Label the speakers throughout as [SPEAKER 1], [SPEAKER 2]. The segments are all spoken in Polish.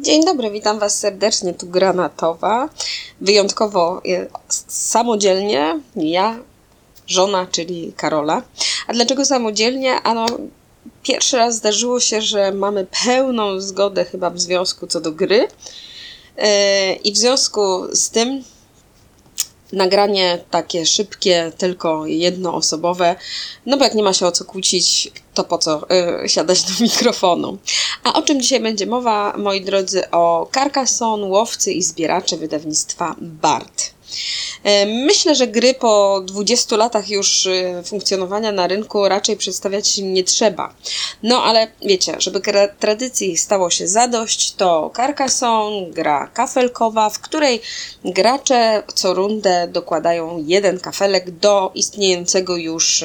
[SPEAKER 1] Dzień dobry, witam Was serdecznie. Tu Granatowa. Wyjątkowo e, samodzielnie ja, żona, czyli Karola. A dlaczego samodzielnie? Ano, pierwszy raz zdarzyło się, że mamy pełną zgodę chyba w związku co do gry. E, I w związku z tym nagranie takie szybkie, tylko jednoosobowe, no bo jak nie ma się o co kłócić, to po co yy, siadać do mikrofonu. A o czym dzisiaj będzie mowa, moi drodzy, o Carcassonne, łowcy i zbieracze wydawnictwa BART. E, myślę, że gry po 20 latach już e, funkcjonowania na rynku raczej przedstawiać nie trzeba. No ale wiecie, żeby tradycji stało się zadość, to Carcassonne, gra kafelkowa, w której gracze co rundę dokładają jeden kafelek do istniejącego już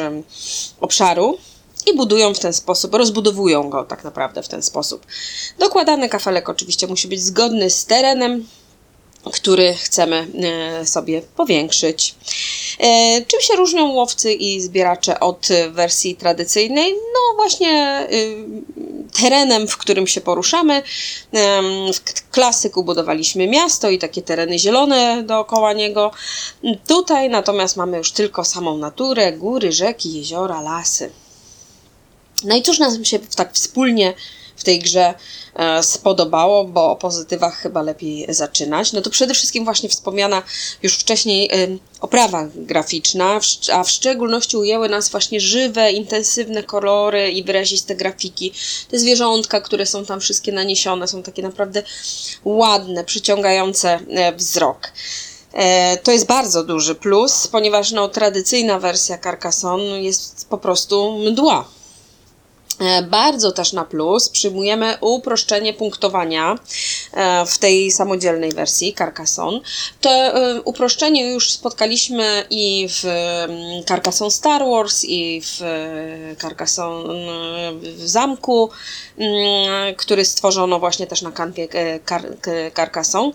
[SPEAKER 1] obszaru i budują w ten sposób, rozbudowują go tak naprawdę w ten sposób. Dokładany kafelek oczywiście musi być zgodny z terenem, który chcemy e, sobie powiększyć. E, czym się różnią łowcy i zbieracze od wersji tradycyjnej? No właśnie y, terenem, w którym się poruszamy. W klasyku budowaliśmy miasto i takie tereny zielone dookoła niego. Tutaj natomiast mamy już tylko samą naturę, góry, rzeki, jeziora, lasy. No i cóż nam się tak wspólnie w tej grze e, spodobało, bo o pozytywach chyba lepiej zaczynać. No to przede wszystkim właśnie wspomniana już wcześniej e, oprawa graficzna, a w szczególności ujęły nas właśnie żywe, intensywne kolory i wyraziste grafiki. Te zwierzątka, które są tam wszystkie naniesione, są takie naprawdę ładne, przyciągające e, wzrok. To jest bardzo duży plus, ponieważ no, tradycyjna wersja Carcassonne jest po prostu mdła. E, bardzo też na plus przyjmujemy uproszczenie punktowania e, w tej samodzielnej wersji Carcassonne. To e, uproszczenie już spotkaliśmy i w mm, Carcassonne Star Wars, i w Carcassonne w zamku, mm, który stworzono właśnie też na kanwie Carcassonne.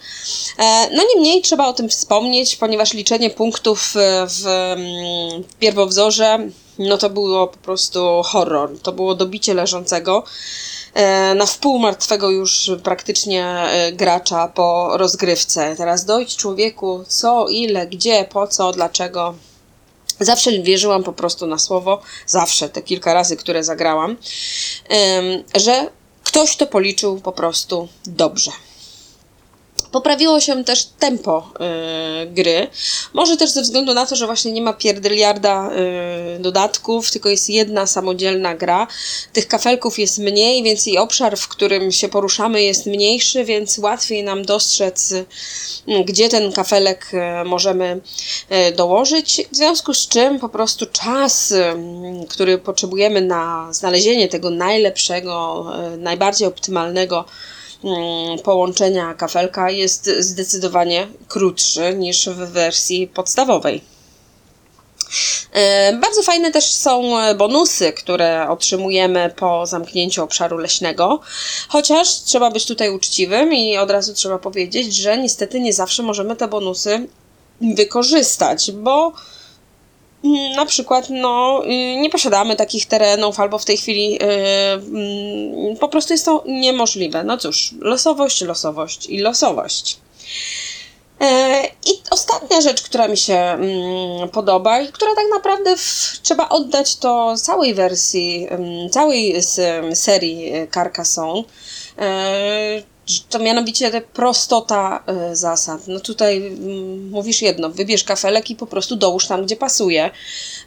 [SPEAKER 1] No niemniej trzeba o tym wspomnieć, ponieważ liczenie punktów w mm, pierwowzorze no to było po prostu horror. To było dobicie leżącego e, na wpół martwego już praktycznie e, gracza po rozgrywce. Teraz dojść człowieku, co, ile, gdzie, po co, dlaczego. Zawsze wierzyłam po prostu na słowo, zawsze te kilka razy, które zagrałam, że ktoś to policzył po prostu dobrze. Poprawiło się też tempo y, gry. Może też ze względu na to, że właśnie nie ma pierdyliarda y, dodatków, tylko jest jedna samodzielna gra. Tych kafelków jest mniej, więc i obszar, w którym się poruszamy jest mniejszy, więc łatwiej nam dostrzec, y, gdzie ten kafelek y, możemy y, dołożyć. W związku z czym po prostu czas, y, który potrzebujemy na znalezienie tego najlepszego, najbardziej optymalnego połączenia kafelka jest zdecydowanie krótszy niż w wersji podstawowej. E, bardzo fajne też są bonusy, które otrzymujemy po zamknięciu obszaru leśnego, chociaż trzeba być tutaj uczciwym i od razu trzeba powiedzieć, że niestety nie zawsze możemy te bonusy wykorzystać, bo Mm, na przykład no, y, nie posiadamy takich terenów, albo w tej chwili yy, yy, po prostu jest to niemożliwe. No cóż, losowość, losowość i losowość. E, I ostatnia rzecz, która mi się mm, podoba i która tak naprawdę w, trzeba oddać to całej wersji, mm, całej serii Carcassonne, e, to mianowicie prostota y, zasad. No tutaj mm, mówisz jedno, wybierz kafelek i po prostu dołóż tam, gdzie pasuje.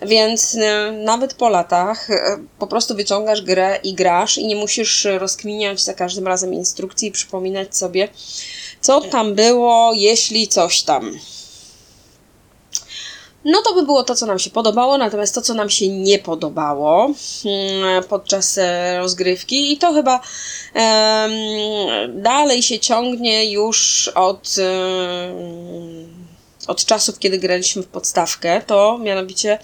[SPEAKER 1] Więc y, nawet po latach y, po prostu wyciągasz grę i grasz i nie musisz rozkminiać za każdym razem instrukcji i przypominać sobie, co tam było, jeśli coś tam. No to by było to, co nam się podobało, natomiast to, co nam się nie podobało mm, podczas e, rozgrywki, i to chyba um, dalej się ciągnie już od, um, od czasów, kiedy graliśmy w podstawkę, to mianowicie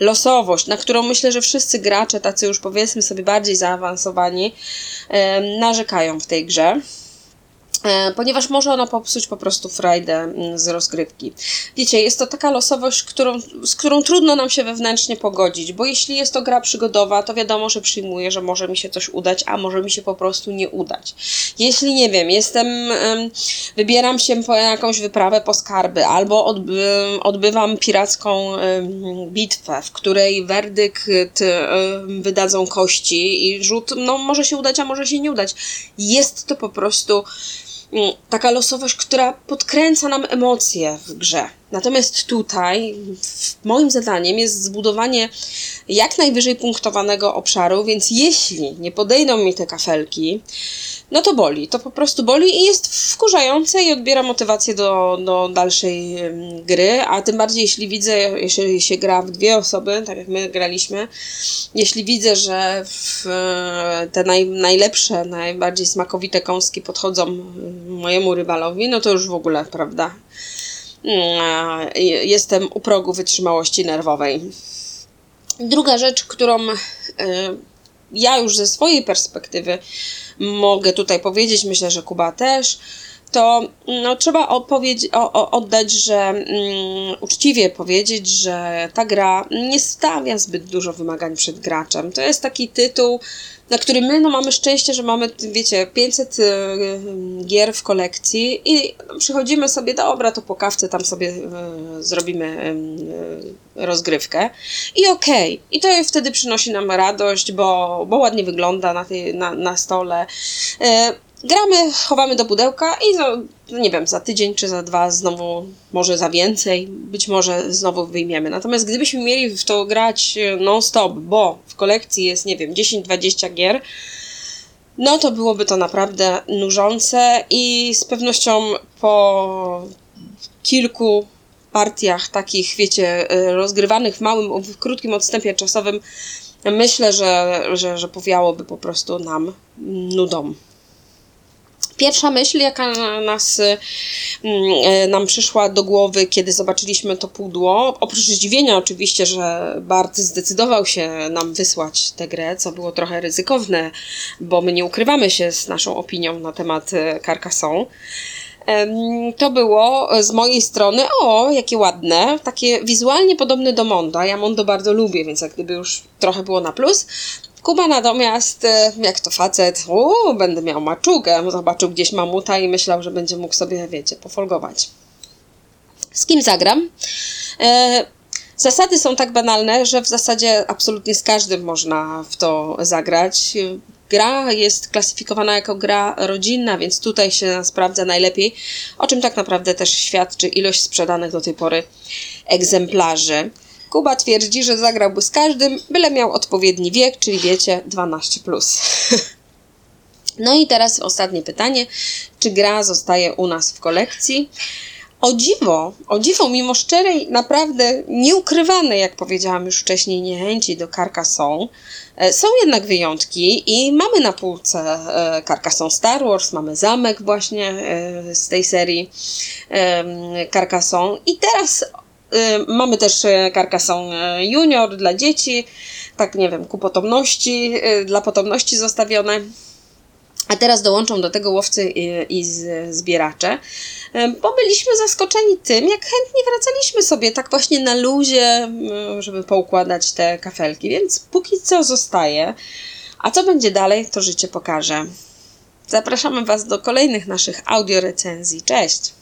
[SPEAKER 1] losowość, na którą myślę, że wszyscy gracze, tacy już powiedzmy sobie bardziej zaawansowani, um, narzekają w tej grze. E, ponieważ może ona popsuć po prostu frajdę mm, z rozgrywki. Wiecie, jest to taka losowość, którą, z którą trudno nam się wewnętrznie pogodzić, bo jeśli jest to gra przygodowa, to wiadomo, że przyjmuję, że może mi się coś udać, a może mi się po prostu nie udać. Jeśli nie wiem, jestem, wybieram się po jakąś wyprawę po skarby, albo odby, odbywam piracką bitwę, w której werdykt wydadzą kości i rzut, no może się udać, a może się nie udać. Jest to po prostu taka losowość, która podkręca nam emocje w grze. Natomiast tutaj moim zadaniem jest zbudowanie jak najwyżej punktowanego obszaru, więc jeśli nie podejdą mi te kafelki, no to boli. To po prostu boli i jest wkurzające i odbiera motywację do, do dalszej gry, a tym bardziej jeśli widzę, jeśli się gra w dwie osoby, tak jak my graliśmy, jeśli widzę, że te naj, najlepsze, najbardziej smakowite kąski podchodzą mojemu rywalowi, no to już w ogóle, prawda, jestem u progu wytrzymałości nerwowej. Druga rzecz, którą e, ja już ze swojej perspektywy mogę tutaj powiedzieć, myślę, że Kuba też, to no, trzeba opowiedz- o, o, oddać, że mm, uczciwie powiedzieć, że ta gra nie stawia zbyt dużo wymagań przed graczem. To jest taki tytuł, na który my no, mamy szczęście, że mamy, wiecie, 500 y, gier w kolekcji i przychodzimy sobie, dobra, to po kawce tam sobie y, zrobimy y, rozgrywkę i okej. Okay. I to wtedy przynosi nam radość, bo, bo ładnie wygląda na, tej, na, na stole. Gramy, chowamy do pudełka i za, nie wiem, za tydzień czy za dwa znowu, może za więcej, być może znowu wyjmiemy. Natomiast gdybyśmy mieli w to grać non-stop, bo w kolekcji jest, nie wiem, 10-20 gier, no to byłoby to naprawdę nużące i z pewnością po kilku partiach takich, wiecie, rozgrywanych w małym, w krótkim odstępie czasowym, myślę, że, że, że powiałoby po prostu nam nudą. Pierwsza myśl, jaka nas, mm, e, nam przyszła do głowy, kiedy zobaczyliśmy to pudło, oprócz zdziwienia oczywiście, że Bart zdecydował się nam wysłać tę grę, co było trochę ryzykowne, bo my nie ukrywamy się z naszą opinią na temat e, Carcassonne, to było z mojej strony, o, jakie ładne, takie wizualnie podobne do Monda. Ja Mondo bardzo lubię, więc jak gdyby już trochę było na plus. Kuba natomiast, e, jak to facet, o, będę miał maczugę, zobaczył gdzieś mamuta i myślał, że będzie mógł sobie, wiecie, pofolgować. Z kim zagram? E, zasady są tak banalne, że w zasadzie absolutnie z każdym można w to zagrać. Gra jest klasyfikowana jako gra rodzinna, więc tutaj się sprawdza najlepiej, o czym tak naprawdę też świadczy ilość sprzedanych do tej pory egzemplarzy. Kuba twierdzi, że zagrałby z każdym, byle miał odpowiedni wiek, czyli wiecie, 12. No i teraz ostatnie pytanie. Czy gra zostaje u nas w kolekcji? O dziwo, o dziwo, mimo szczerej, naprawdę nieukrywanej, jak powiedziałam już wcześniej, niechęci do Carcassonne, e, są jednak wyjątki i mamy na półce e, Carcassonne Star Wars, mamy zamek właśnie e, z tej serii Carcassonne i teraz mamy też y, Carcassonne y, Junior dla dzieci, tak nie wiem, ku potomności, dla potomności zostawione. A teraz dołączą do tego łowcy i, i zbieracze, bo byliśmy zaskoczeni tym, jak chętnie wracaliśmy sobie tak właśnie na luzie, żeby poukładać te kafelki, więc póki co zostaje. A co będzie dalej, to życie pokaże. Zapraszamy Was do kolejnych naszych audio recenzji. Cześć!